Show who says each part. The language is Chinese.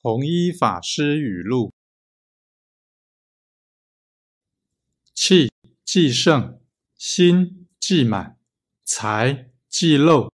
Speaker 1: 弘一法师语录：气既盛，心既满，财既漏。